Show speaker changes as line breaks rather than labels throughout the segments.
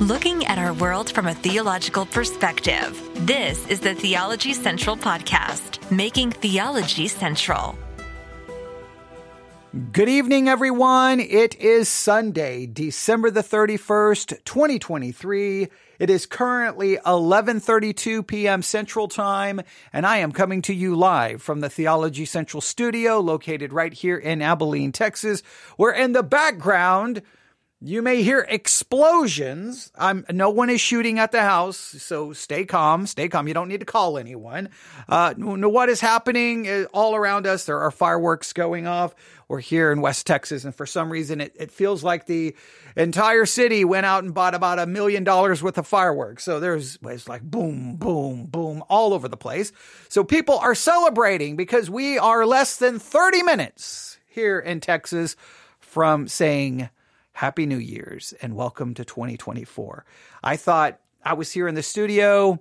Looking at our world from a theological perspective. This is the Theology Central Podcast, making theology central.
Good evening, everyone. It is Sunday, December the 31st, 2023. It is currently 11:32 p.m. Central Time, and I am coming to you live from the Theology Central studio located right here in Abilene, Texas, where in the background you may hear explosions. I'm no one is shooting at the house, so stay calm. Stay calm. You don't need to call anyone. Uh, what is happening uh, all around us? There are fireworks going off. We're here in West Texas, and for some reason, it, it feels like the entire city went out and bought about a million dollars worth of fireworks. So there's it's like boom, boom, boom all over the place. So people are celebrating because we are less than 30 minutes here in Texas from saying Happy New Year's and welcome to 2024. I thought I was here in the studio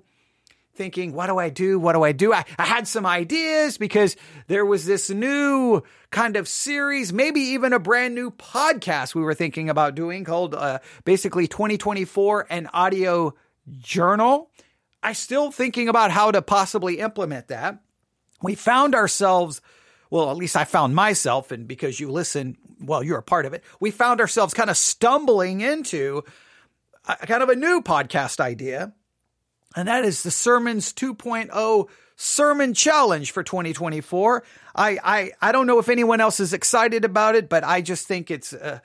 thinking, what do I do? What do I do? I, I, had some ideas because there was this new kind of series, maybe even a brand new podcast we were thinking about doing called uh, basically 2024 an audio journal. I still thinking about how to possibly implement that. We found ourselves well, at least I found myself, and because you listen, well, you're a part of it, we found ourselves kind of stumbling into a, kind of a new podcast idea. And that is the Sermons 2.0 Sermon Challenge for 2024. I, I, I don't know if anyone else is excited about it, but I just think it's, uh,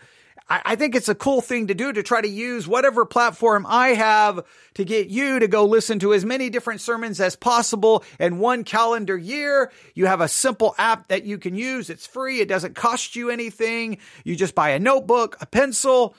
I, think it's a cool thing to do to try to use whatever platform I have to get you to go listen to as many different sermons as possible in one calendar year. You have a simple app that you can use. It's free. It doesn't cost you anything. You just buy a notebook, a pencil.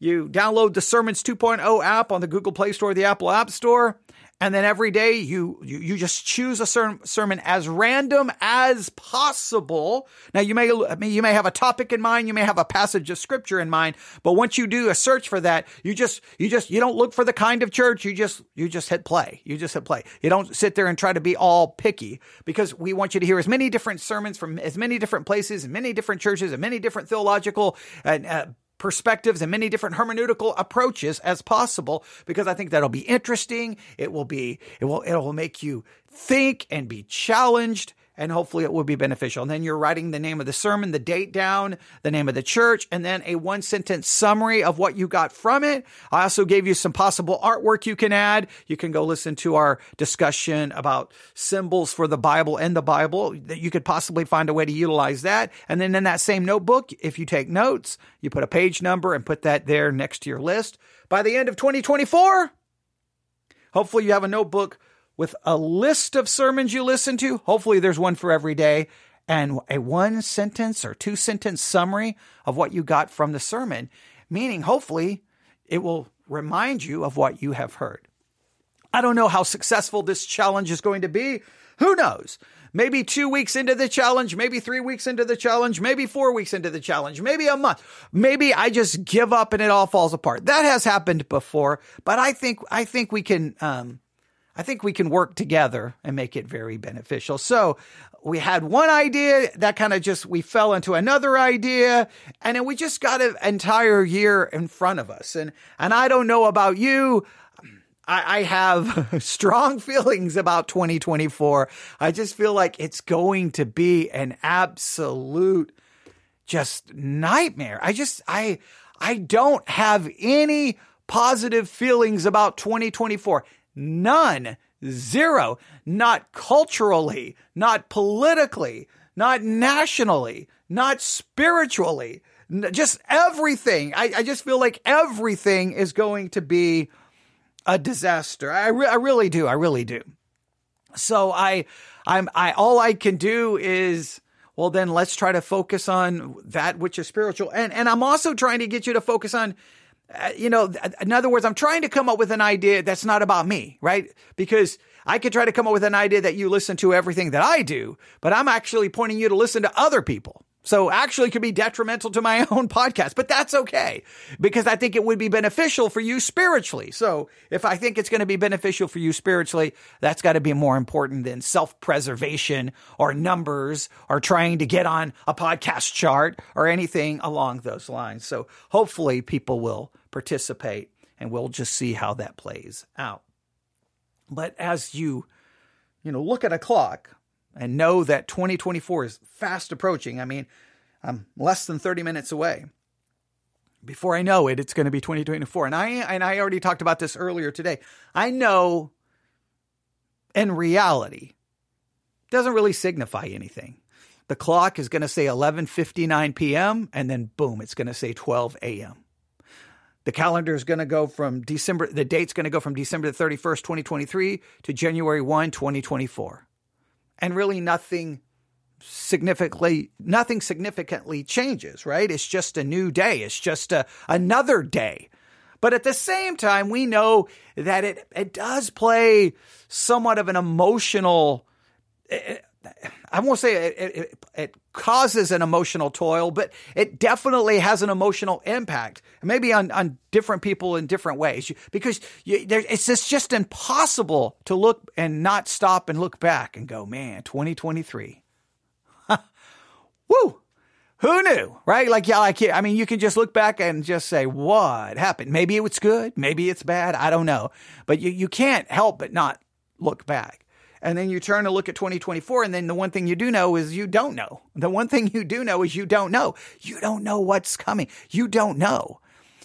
You download the Sermons 2.0 app on the Google Play Store, the Apple App Store and then every day you, you, you just choose a sermon as random as possible. Now you may, you may have a topic in mind, you may have a passage of scripture in mind, but once you do a search for that, you just, you just, you don't look for the kind of church, you just, you just hit play. You just hit play. You don't sit there and try to be all picky because we want you to hear as many different sermons from as many different places and many different churches and many different theological and uh, perspectives and many different hermeneutical approaches as possible because I think that'll be interesting. It will be, it will, it will make you think and be challenged and hopefully it will be beneficial. And then you're writing the name of the sermon, the date down, the name of the church, and then a one sentence summary of what you got from it. I also gave you some possible artwork you can add. You can go listen to our discussion about symbols for the Bible and the Bible that you could possibly find a way to utilize that. And then in that same notebook, if you take notes, you put a page number and put that there next to your list. By the end of 2024, hopefully you have a notebook with a list of sermons you listen to. Hopefully, there's one for every day and a one sentence or two sentence summary of what you got from the sermon, meaning hopefully it will remind you of what you have heard. I don't know how successful this challenge is going to be. Who knows? Maybe two weeks into the challenge, maybe three weeks into the challenge, maybe four weeks into the challenge, maybe a month. Maybe I just give up and it all falls apart. That has happened before, but I think, I think we can, um, I think we can work together and make it very beneficial. So we had one idea that kind of just, we fell into another idea and then we just got an entire year in front of us. And, and I don't know about you. I, have strong feelings about 2024. I just feel like it's going to be an absolute just nightmare. I just, I, I don't have any positive feelings about 2024. None. Zero. Not culturally, not politically, not nationally, not spiritually. Just everything. I, I just feel like everything is going to be a disaster. I, re- I really do. I really do. So I, I'm, I, all I can do is, well, then let's try to focus on that which is spiritual. And, and I'm also trying to get you to focus on, uh, you know, in other words, I'm trying to come up with an idea that's not about me, right? Because I could try to come up with an idea that you listen to everything that I do, but I'm actually pointing you to listen to other people. So actually could be detrimental to my own podcast, but that's okay because I think it would be beneficial for you spiritually. So if I think it's going to be beneficial for you spiritually, that's got to be more important than self preservation or numbers or trying to get on a podcast chart or anything along those lines. So hopefully people will participate and we'll just see how that plays out. But as you, you know, look at a clock, and know that 2024 is fast approaching. I mean, I'm less than 30 minutes away. Before I know it, it's going to be 2024. And I and I already talked about this earlier today. I know in reality doesn't really signify anything. The clock is going to say 11:59 p.m. and then boom, it's going to say 12 a.m. The calendar is going to go from December the date's going to go from December the 31st, 2023 to January 1, 2024 and really nothing significantly nothing significantly changes, right? It's just a new day. It's just a, another day. But at the same time, we know that it it does play somewhat of an emotional eh, eh, I won't say it, it, it, causes an emotional toil, but it definitely has an emotional impact, maybe on, on different people in different ways. Because you, there, it's just, just impossible to look and not stop and look back and go, man, 2023. Woo! Who knew, right? Like, yeah, like, I mean, you can just look back and just say, what happened? Maybe it's good. Maybe it's bad. I don't know. But you, you can't help but not look back. And then you turn to look at 2024. And then the one thing you do know is you don't know. The one thing you do know is you don't know. You don't know what's coming. You don't know.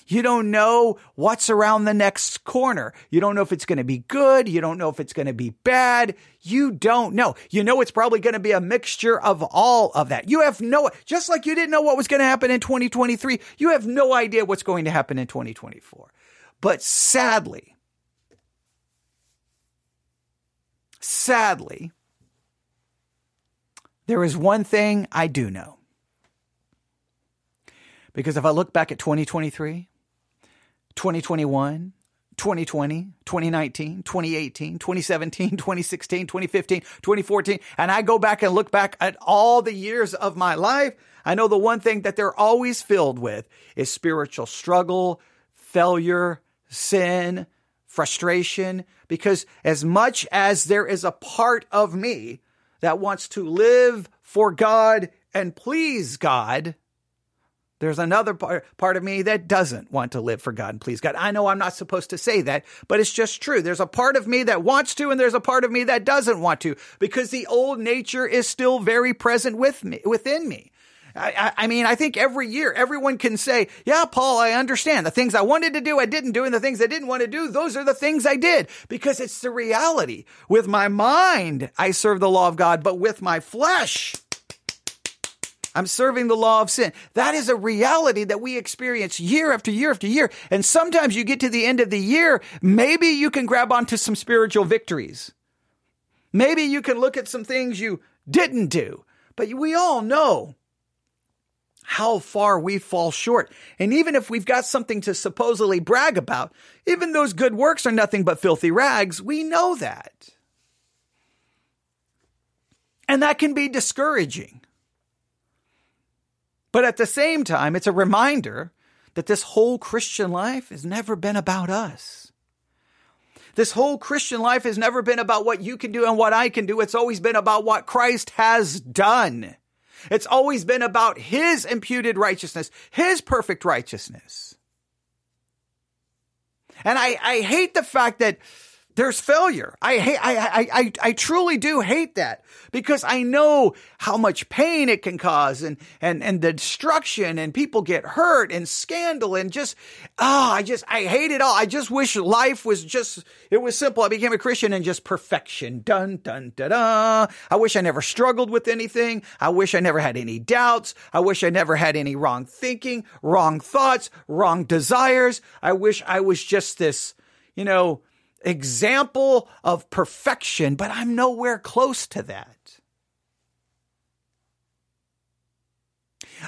You don't know what's around the next corner. You don't know if it's going to be good. You don't know if it's going to be bad. You don't know. You know it's probably going to be a mixture of all of that. You have no, just like you didn't know what was going to happen in 2023, you have no idea what's going to happen in 2024. But sadly, Sadly, there is one thing I do know. Because if I look back at 2023, 2021, 2020, 2019, 2018, 2017, 2016, 2015, 2014, and I go back and look back at all the years of my life, I know the one thing that they're always filled with is spiritual struggle, failure, sin, frustration, because as much as there is a part of me that wants to live for God and please God, there's another part, of me that doesn't want to live for God and please God. I know I'm not supposed to say that, but it's just true. There's a part of me that wants to, and there's a part of me that doesn't want to, because the old nature is still very present with me, within me. I, I, mean, I think every year everyone can say, yeah, Paul, I understand the things I wanted to do, I didn't do, and the things I didn't want to do, those are the things I did because it's the reality. With my mind, I serve the law of God, but with my flesh, I'm serving the law of sin. That is a reality that we experience year after year after year. And sometimes you get to the end of the year, maybe you can grab onto some spiritual victories. Maybe you can look at some things you didn't do. But we all know how far we fall short. And even if we've got something to supposedly brag about, even those good works are nothing but filthy rags, we know that. And that can be discouraging. But at the same time, it's a reminder that this whole Christian life has never been about us. This whole Christian life has never been about what you can do and what I can do. It's always been about what Christ has done. It's always been about his imputed righteousness, his perfect righteousness. And I, I hate the fact that there's failure. I hate, I, I, I, I truly do hate that because I know how much pain it can cause and, and, and the destruction and people get hurt and scandal and just, oh, I just, I hate it all. I just wish life was just, it was simple. I became a Christian and just perfection. Dun, dun, da, da. I wish I never struggled with anything. I wish I never had any doubts. I wish I never had any wrong thinking, wrong thoughts, wrong desires. I wish I was just this, you know, example of perfection, but I'm nowhere close to that.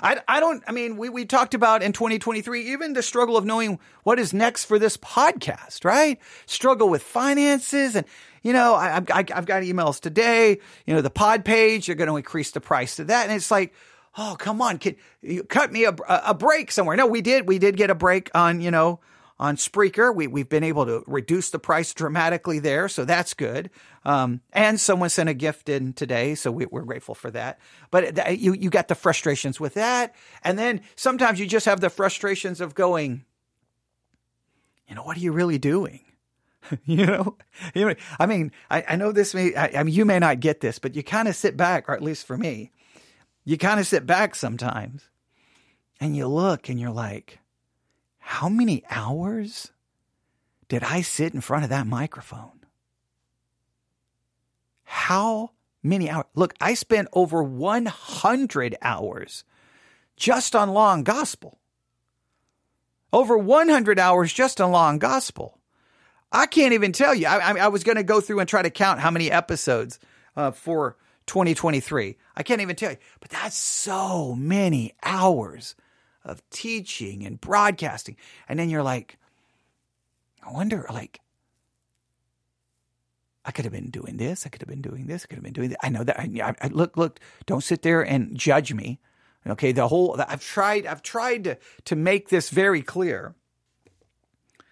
I, I don't, I mean, we, we talked about in 2023, even the struggle of knowing what is next for this podcast, right? Struggle with finances. And, you know, I, I, I've got emails today, you know, the Podpage, they're going to increase the price to that. And it's like, oh, come on, can you cut me a, a break somewhere? No, we did, we did get a break on, you know, on Spreaker. We, we've been able to reduce the price dramatically there, so that's good. Um, and someone sent a gift in today, so we, are grateful for that. But th- you you got the frustrations with that, and then sometimes you just have the frustrations of going, you know, what are you really doing? you know, you know, I mean, I, I know this may, I, I mean, you may not get this, but you kind of sit back, or at least for me, you kind of sit back sometimes, and you look, and you're like how many hours did I sit in front of that microphone? How many hours? Look, I spent over 100 hours just on Law and Gospel. Over 100 hours just on Law and Gospel. I can't even tell you. I, I, I was going to go through and try to count how many episodes uh, for 2023. I can't even tell you, but that's so many hours of teaching and broadcasting. And then you're like, I wonder, like, I could have been doing this. I could have been doing this. I could have been doing that. I know that. I, I, look, look. Don't sit there and judge me. Okay, the whole. I've tried. I've tried to to make this very clear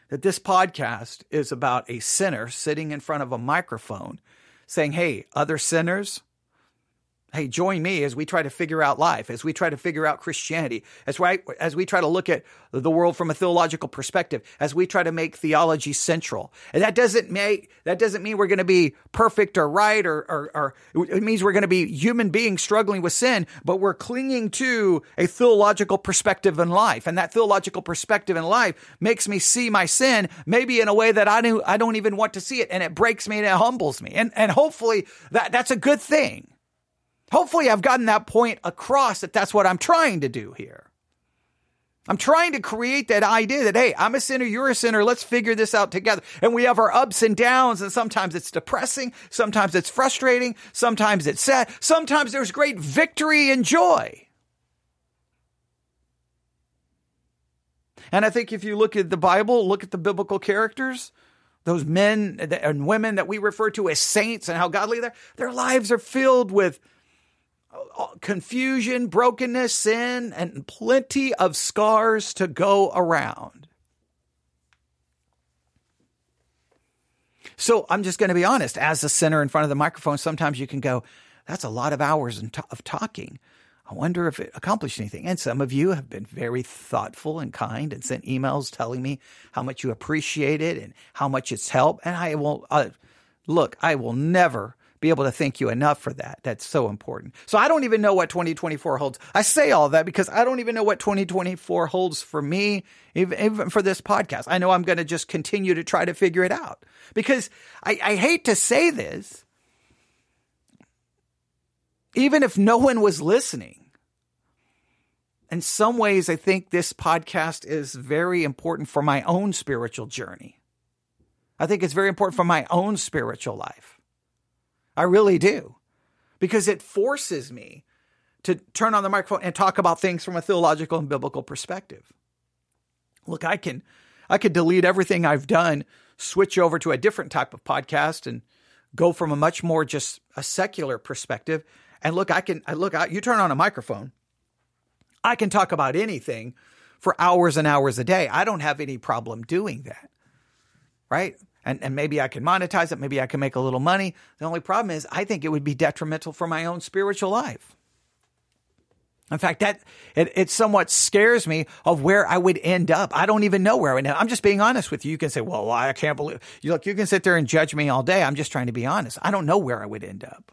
that this podcast is about a sinner sitting in front of a microphone, saying, "Hey, other sinners, Hey, join me as we try to figure out life, as we try to figure out Christianity, as, we, as we try to look at the world from a theological perspective, as we try to make theology central. And that doesn't make, that doesn't mean we're going to be perfect or right or, or, or it means we're going to be human beings struggling with sin, but we're clinging to a theological perspective in life. And that theological perspective in life makes me see my sin maybe in a way that I don't, I don't even want to see it. And it breaks me and it humbles me. And, and hopefully that, that's a good thing. Hopefully, I've gotten that point across that that's what I'm trying to do here. I'm trying to create that idea that, hey, I'm a sinner, you're a sinner, let's figure this out together. And we have our ups and downs, and sometimes it's depressing, sometimes it's frustrating, sometimes it's sad, sometimes there's great victory and joy. And I think if you look at the Bible, look at the biblical characters, those men and women that we refer to as saints and how godly they're, their lives are filled with confusion, brokenness, sin, and plenty of scars to go around. So I'm just going to be honest. As a sinner in front of the microphone, sometimes you can go, that's a lot of hours of talking. I wonder if it accomplished anything. And some of you have been very thoughtful and kind and sent emails telling me how much you appreciate it and how much it's helped. And I will, uh, look, I will never be able to thank you enough for that. That's so important. So I don't even know what 2024 holds. I say all that because I don't even know what 2024 holds for me, even, for this podcast. I know I'm going to just continue to try to figure it out because I, I hate to say this. Even if no one was listening, in some ways, I think this podcast is very important for my own spiritual journey. I think it's very important for my own spiritual life. I really do. Because it forces me to turn on the microphone and talk about things from a theological and biblical perspective. Look, I can I could delete everything I've done, switch over to a different type of podcast and go from a much more just a secular perspective. And look, I can I look out you turn on a microphone. I can talk about anything for hours and hours a day. I don't have any problem doing that. Right? And, and maybe I can monetize it. Maybe I can make a little money. The only problem is I think it would be detrimental for my own spiritual life. In fact, that it, it somewhat scares me of where I would end up. I don't even know where I would end up. I'm just being honest with you. You can say, well, I can't believe you look, you can sit there and judge me all day. I'm just trying to be honest. I don't know where I would end up.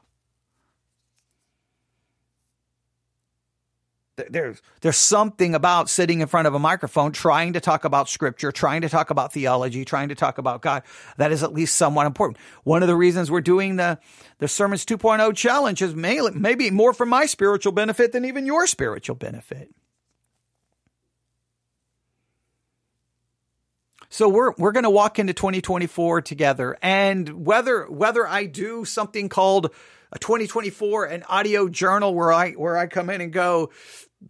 There's there's something about sitting in front of a microphone trying to talk about scripture trying to talk about theology trying to talk about god that is at least somewhat important. One of the reasons we're doing the the sermons 2.0 challenge is mainly, maybe more for my spiritual benefit than even your spiritual benefit. So we're we're going to walk into 2024 together and whether whether I do something called a 2024 an audio journal where I where I come in and go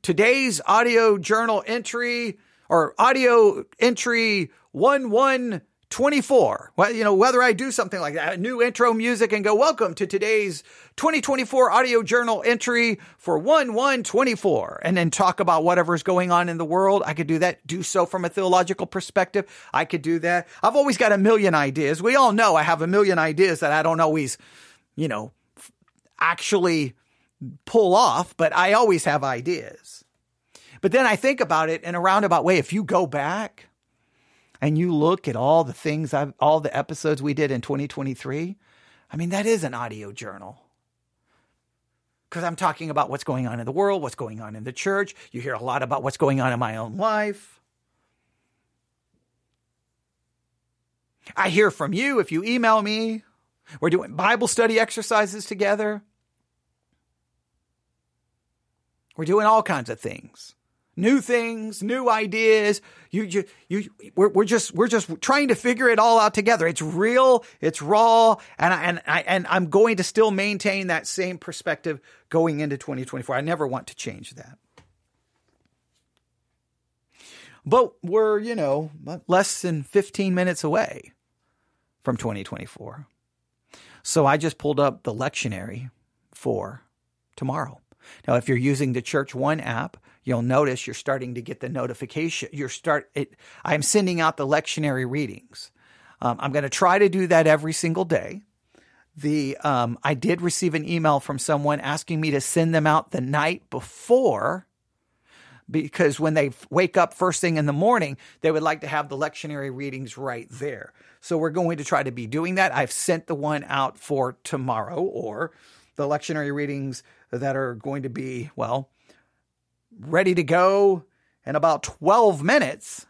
today's audio journal entry or audio entry 1124. Well, you know, whether I do something like that, new intro music and go, welcome to today's 2024 audio journal entry for 1124 and then talk about whatever's going on in the world. I could do that, do so from a theological perspective. I could do that. I've always got a million ideas. We all know I have a million ideas that I don't always, you know, actually pull off, but I always have ideas. But then I think about it in a roundabout way. If you go back and you look at all the things I've, all the episodes we did in 2023, I mean, that is an audio journal. Because I'm talking about what's going on in the world, what's going on in the church. You hear a lot about what's going on in my own life. I hear from you if you email me. We're doing Bible study exercises together. We're doing all kinds of things. New things, new ideas. You, you, you, we're, we're just, we're just trying to figure it all out together. It's real. It's raw. And I, and I, and I'm going to still maintain that same perspective going into 2024. I never want to change that. But we're, you know, less than 15 minutes away from 2024. So I just pulled up the lectionary for tomorrow. Now, if you're using the Church One app, you'll notice you're starting to get the notification. You're start. It, I'm sending out the lectionary readings. Um, I'm going to try to do that every single day. The um, I did receive an email from someone asking me to send them out the night before because when they wake up first thing in the morning, they would like to have the lectionary readings right there. So we're going to try to be doing that. I've sent the one out for tomorrow or the lectionary readings that are going to be, well, ready to go in about 12 minutes.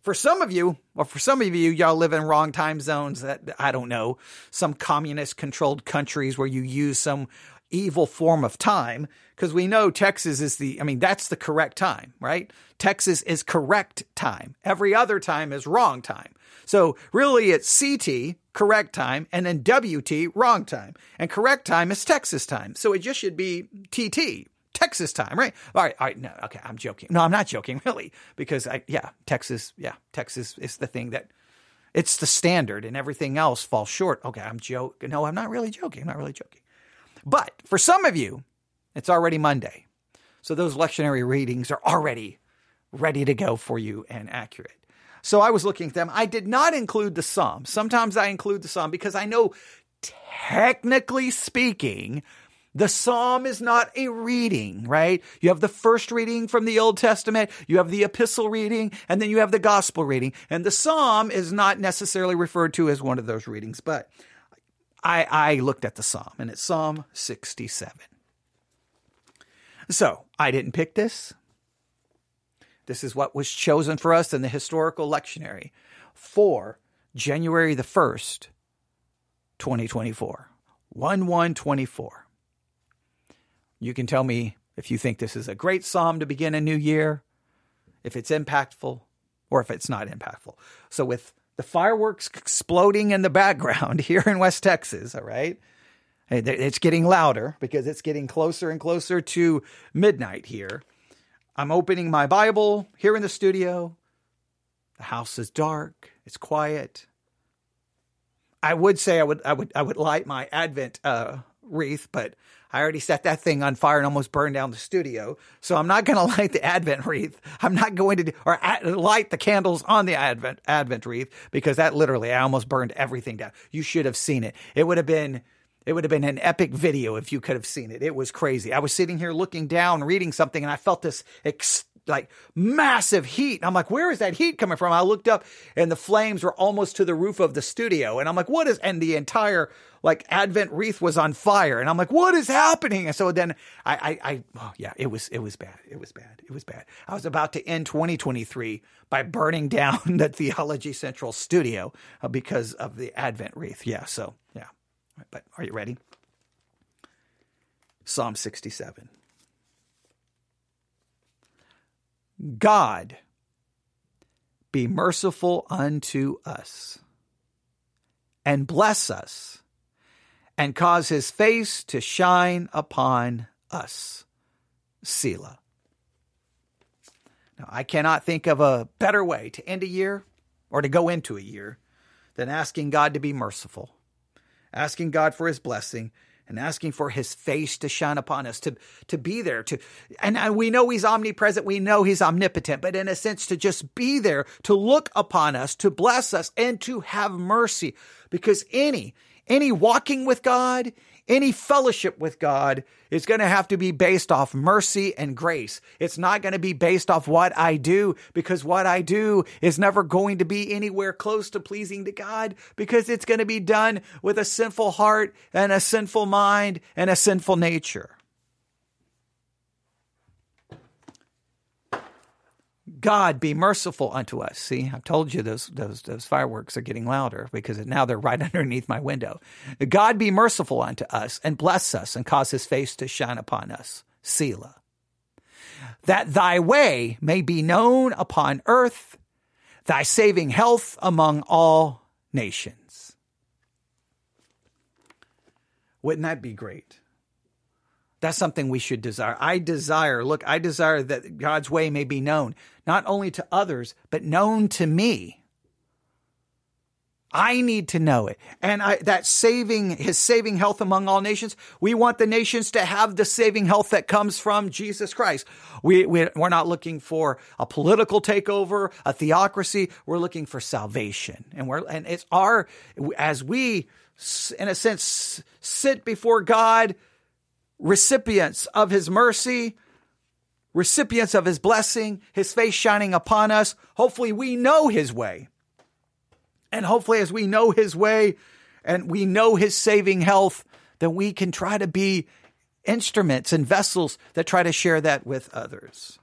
For some of you, or for some of you, y'all live in wrong time zones that I don't know, some communist controlled countries where you use some evil form of time because we know Texas is the, I mean, that's the correct time, right? Texas is correct time. Every other time is wrong time. So really it's CT, correct time, and then WT, wrong time. And correct time is Texas time. So it just should be TT, Texas time, right? All right, all right. No, okay, I'm joking. No, I'm not joking, really, because I, yeah, Texas, yeah, Texas is the thing that it's the standard, and everything else falls short. Okay, I'm joking. No, I'm not really joking. I'm not really joking. But for some of you, it's already Monday, so those lectionary readings are already ready to go for you and accurate. So I was looking at them. I did not include the psalm. Sometimes I include the psalm because I know, technically speaking, the psalm is not a reading, right? You have the first reading from the Old Testament, you have the epistle reading, and then you have the gospel reading. And the psalm is not necessarily referred to as one of those readings, but I, I looked at the psalm, and it's Psalm 67. So I didn't pick this. This is what was chosen for us in the historical lectionary for January the 1st, 2024. 1 1 24. You can tell me if you think this is a great psalm to begin a new year, if it's impactful, or if it's not impactful. So, with the fireworks exploding in the background here in West Texas, all right, it's getting louder because it's getting closer and closer to midnight here. I'm opening my Bible here in the studio. The house is dark, it's quiet. I would say I would I would I would light my Advent uh, wreath, but I already set that thing on fire and almost burned down the studio. So I'm not going to light the Advent wreath. I'm not going to do, or light the candles on the Advent Advent wreath because that literally I almost burned everything down. You should have seen it. It would have been it would have been an epic video if you could have seen it. It was crazy. I was sitting here looking down, reading something, and I felt this ex- like massive heat. And I'm like, where is that heat coming from? I looked up and the flames were almost to the roof of the studio. And I'm like, what is, and the entire like Advent wreath was on fire. And I'm like, what is happening? And so then I, I, I oh yeah, it was, it was bad. It was bad. It was bad. I was about to end 2023 by burning down the Theology Central studio uh, because of the Advent wreath. Yeah. So yeah. But are you ready? Psalm 67. God, be merciful unto us and bless us and cause his face to shine upon us. Selah. Now, I cannot think of a better way to end a year or to go into a year than asking God to be merciful, asking God for his blessing, and asking for his face to shine upon us, to, to be there, to, and, and we know he's omnipresent, we know he's omnipotent, but in a sense, to just be there, to look upon us, to bless us, and to have mercy. Because any, any walking with God, any fellowship with God is going to have to be based off mercy and grace. It's not going to be based off what I do because what I do is never going to be anywhere close to pleasing to God because it's going to be done with a sinful heart and a sinful mind and a sinful nature. God be merciful unto us. See, I've told you those those those fireworks are getting louder because now they're right underneath my window. God be merciful unto us and bless us and cause his face to shine upon us. Selah. That thy way may be known upon earth, thy saving health among all nations. Wouldn't that be great? That's something we should desire. I desire, look, I desire that God's way may be known, not only to others, but known to me. I need to know it. And I, that saving, his saving health among all nations, we want the nations to have the saving health that comes from Jesus Christ. We, we, we're not looking for a political takeover, a theocracy. We're looking for salvation. And we're, and it's our, as we, in a sense, sit before God, recipients of his mercy, recipients of his blessing, his face shining upon us. Hopefully, we know his way. And hopefully, as we know his way and we know his saving health, then we can try to be instruments and vessels that try to share that with others.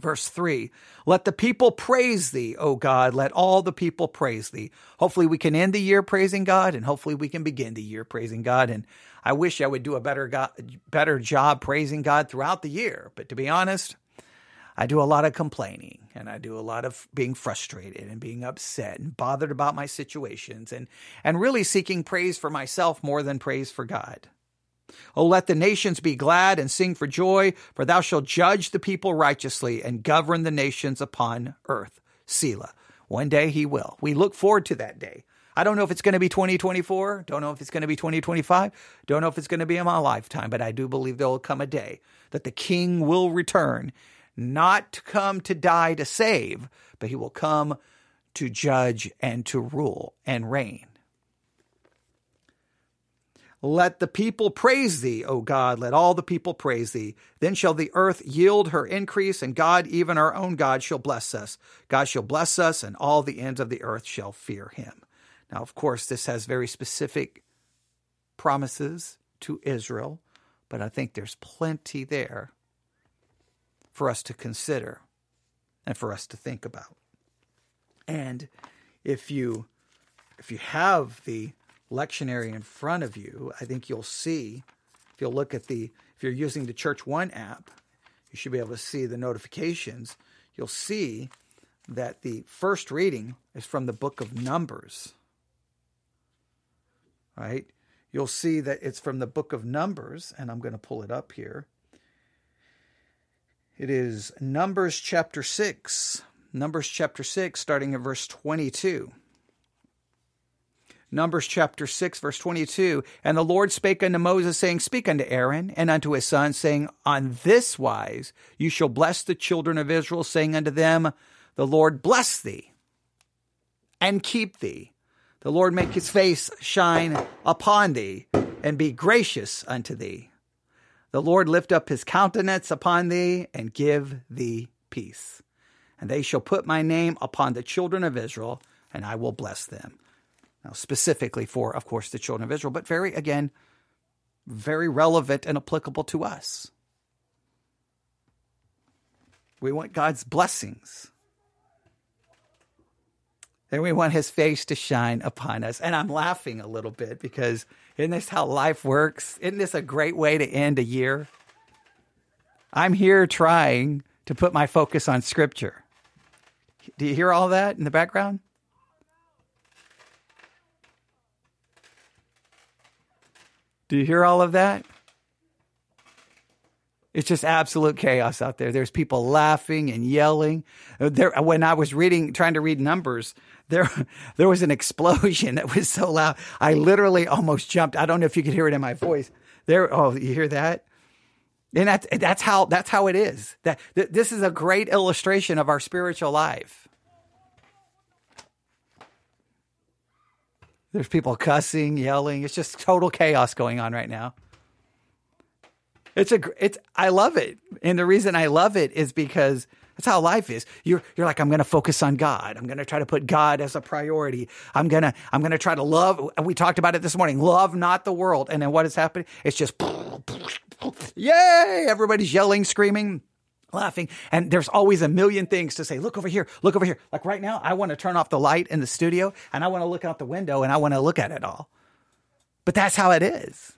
Verse 3 Let the people praise thee, O God. Let all the people praise thee. Hopefully, we can end the year praising God, and hopefully, we can begin the year praising God. And I wish I would do a better, better job praising God throughout the year. But to be honest, I do a lot of complaining and I do a lot of being frustrated and being upset and bothered about my situations and, and really seeking praise for myself more than praise for God. Oh, let the nations be glad and sing for joy, for thou shalt judge the people righteously and govern the nations upon earth. Selah. One day he will. We look forward to that day. I don't know if it's going to be 2024. Don't know if it's going to be 2025. Don't know if it's going to be in my lifetime, but I do believe there will come a day that the king will return, not to come to die to save, but he will come to judge and to rule and reign. Let the people praise thee, O God. Let all the people praise thee. Then shall the earth yield her increase, and God, even our own God, shall bless us. God shall bless us, and all the ends of the earth shall fear him. Now, of course, this has very specific promises to Israel, but I think there's plenty there for us to consider and for us to think about. And if you if you have the lectionary in front of you, I think you'll see if you'll look at the if you're using the Church One app, you should be able to see the notifications. You'll see that the first reading is from the book of Numbers right? You'll see that it's from the book of Numbers, and I'm going to pull it up here. It is Numbers chapter 6. Numbers chapter 6, starting at verse 22. Numbers chapter 6, verse 22. And the Lord spake unto Moses, saying, Speak unto Aaron and unto his sons, saying, On this wise you shall bless the children of Israel, saying unto them, The Lord bless thee and keep thee. The Lord make his face shine upon thee and be gracious unto thee. The Lord lift up his countenance upon thee and give thee peace. And they shall put my name upon the children of Israel, and I will bless them. Now, specifically for, of course, the children of Israel, but very, again, very relevant and applicable to us. We want God's blessings and we want his face to shine upon us. And I'm laughing a little bit because isn't this how life works? Isn't this a great way to end a year? I'm here trying to put my focus on scripture. Do you hear all that in the background? Do you hear all of that? It's just absolute chaos out there. There's people laughing and yelling. Uh, there, when I was reading, trying to read numbers, there, there was an explosion that was so loud. I literally almost jumped. I don't know if you could hear it in my voice. There, oh, you hear that? And that's that's how that's how it is. That th- this is a great illustration of our spiritual life. There's people cussing, yelling. It's just total chaos going on right now. It's a it's I love it. And the reason I love it is because that's how life is. You're you're like I'm going to focus on God. I'm going to try to put God as a priority. I'm going to I'm going to try to love we talked about it this morning. Love not the world. And then what is happening? It's just yay, everybody's yelling, screaming laughing. And there's always a million things to say. Look over here. Look over here. Like right now, I want to turn off the light in the studio and I want to look out the window and I want to look at it all. But that's how it is.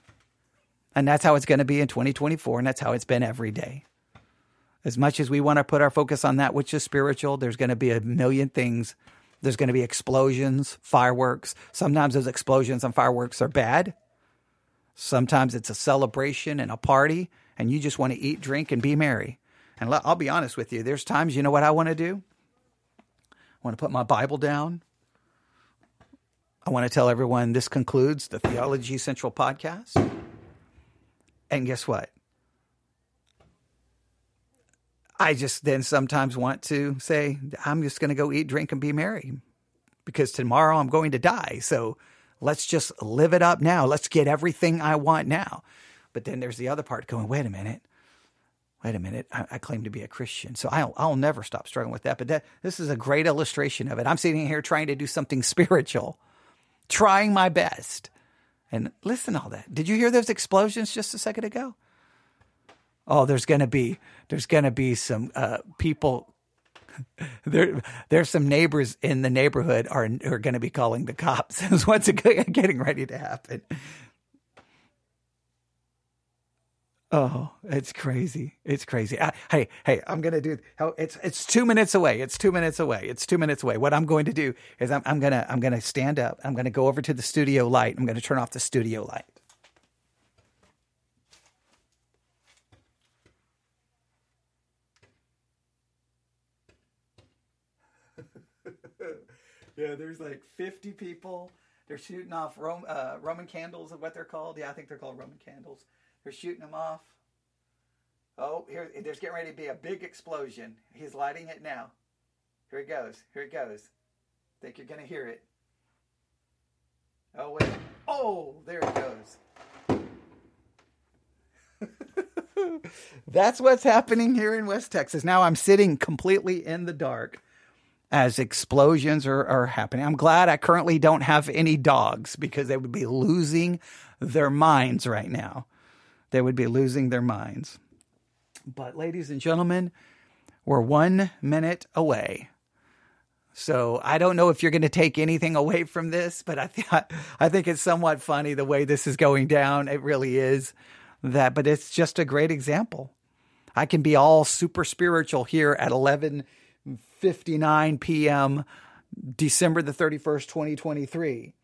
And that's how it's going to be in 2024. And that's how it's been every day. As much as we want to put our focus on that which is spiritual, there's going to be a million things. There's going to be explosions, fireworks. Sometimes those explosions and fireworks are bad. Sometimes it's a celebration and a party, and you just want to eat, drink, and be merry. And I'll be honest with you, there's times, you know what I want to do? I want to put my Bible down. I want to tell everyone this concludes the Theology Central podcast. And guess what? I just then sometimes want to say, I'm just going to go eat, drink, and be merry because tomorrow I'm going to die. So let's just live it up now. Let's get everything I want now. But then there's the other part going, wait a minute. Wait a minute. I, I claim to be a Christian. So I'll, I'll never stop struggling with that. But that, this is a great illustration of it. I'm sitting here trying to do something spiritual, trying my best. And listen to all that. Did you hear those explosions just a second ago? Oh, there's going to be there's going to be some uh, people there there's some neighbors in the neighborhood are are going to be calling the cops. What's getting ready to happen. Oh, it's crazy! It's crazy. Hey, hey, I'm gonna do. It's it's two minutes away. It's two minutes away. It's two minutes away. What I'm going to do is I'm, I'm gonna I'm gonna stand up. I'm gonna go over to the studio light. I'm gonna turn off the studio light. yeah, there's like 50 people. They're shooting off Rome, uh, Roman candles, of what they're called. Yeah, I think they're called Roman candles. They're shooting them off. Oh, here, there's getting ready to be a big explosion. He's lighting it now. Here it goes. Here it goes. Think you're going to hear it. Oh, wait. Oh, there it goes. That's what's happening here in West Texas. Now I'm sitting completely in the dark as explosions are, are happening. I'm glad I currently don't have any dogs because they would be losing their minds right now. They would be losing their minds. But, ladies and gentlemen, we're one minute away. So I don't know if you're going to take anything away from this, but I, th- I think it's somewhat funny the way this is going down. It really is that, but it's just a great example. I can be all super spiritual here at 11:59 p.m. December the 31st, 2023.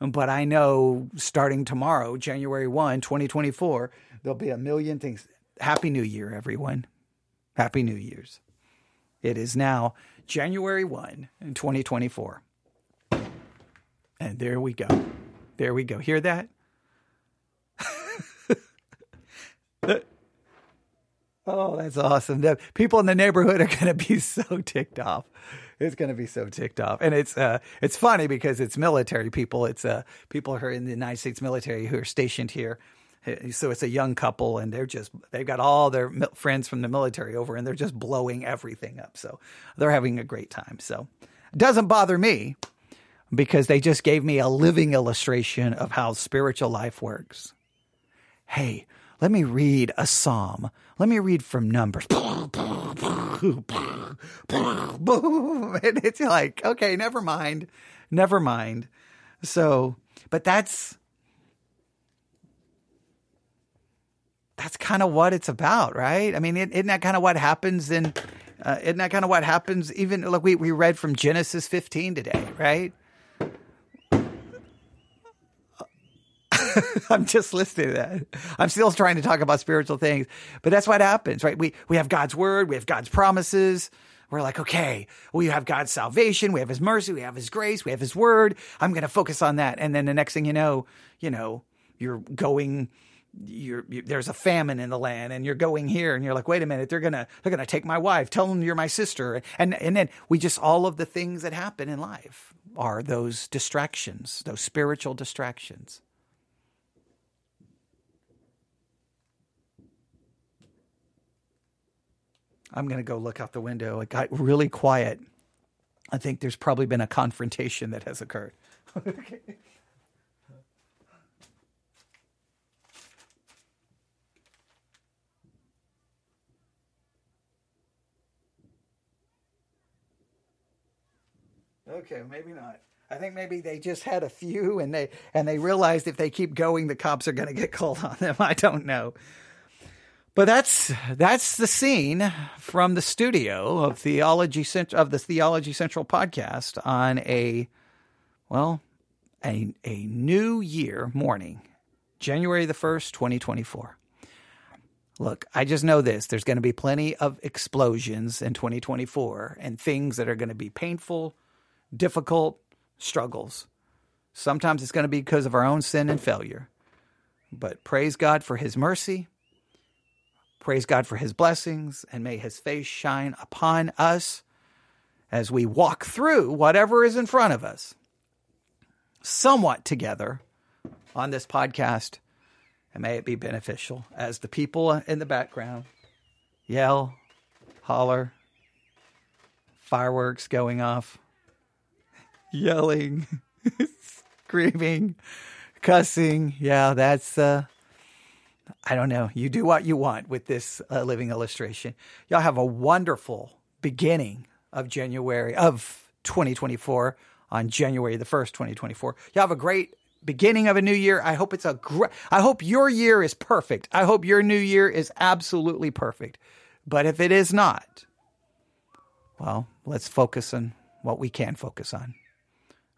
But I know starting tomorrow, January 1, 2024, there'll be a million things. Happy New Year, everyone. Happy New Year's. It is now January 1 in 2024. And there we go. There we go. Hear that? Oh, that's awesome. The people in the neighborhood are going to be so ticked off. It's going to be so ticked off, and it's uh, it's funny because it's military people. It's uh, people who are in the United States military who are stationed here. So it's a young couple, and they're just they've got all their friends from the military over, and they're just blowing everything up. So they're having a great time. So it doesn't bother me because they just gave me a living illustration of how spiritual life works. Hey, let me read a psalm. Let me read from Numbers. Boom. And it's like, okay, never mind. Never mind. So, but that's that's kind of what it's about, right? I mean, isn't that kind of what happens in uh, isn't that kind of what happens even like we, we read from Genesis 15 today, right? I'm just listening to that. I'm still trying to talk about spiritual things, but that's what happens, right? We, we have God's word, we have God's promises. We're like, okay, we have God's salvation, we have his mercy, we have his grace, we have his word. I'm going to focus on that. And then the next thing you know, you know, you're going, you're, you, there's a famine in the land and you're going here and you're like, wait a minute, they're to, they're to take my wife. Tell them you're my sister. And, and then we just, all of the things that happen in life are those distractions, those spiritual distractions. I'm to go look out the window. It got really quiet. I think there's probably been a confrontation that has occurred. Okay, maybe not. I think maybe they just had a few and they and they realized if they keep going the cops are going to get called on them. I don't know. But that's that's the scene from the studio of theology of the Theology Central podcast on a well a a new year morning, January the 1st, 2024. Look, I just know this. There's going to be plenty of explosions in 2024 and things that are going to be painful, difficult, struggles. Sometimes it's going to be because of our own sin and failure. But praise God for his mercy Praise God for his blessings, and may his face shine upon us as we walk through whatever is in front of us, somewhat together on this podcast. And may it be beneficial as the people in the background yell, holler, fireworks going off, yelling, screaming, cussing. Yeah, that's uh, I don't know. You do what you want with this uh, living illustration. Y'all have a wonderful beginning of January of 2024 on January the 1st, 2024. Y'all have a great beginning of a new year. I hope it's a great, I hope your year is perfect. I hope your new year is absolutely perfect. But if it is not, well, let's focus on what we can focus on.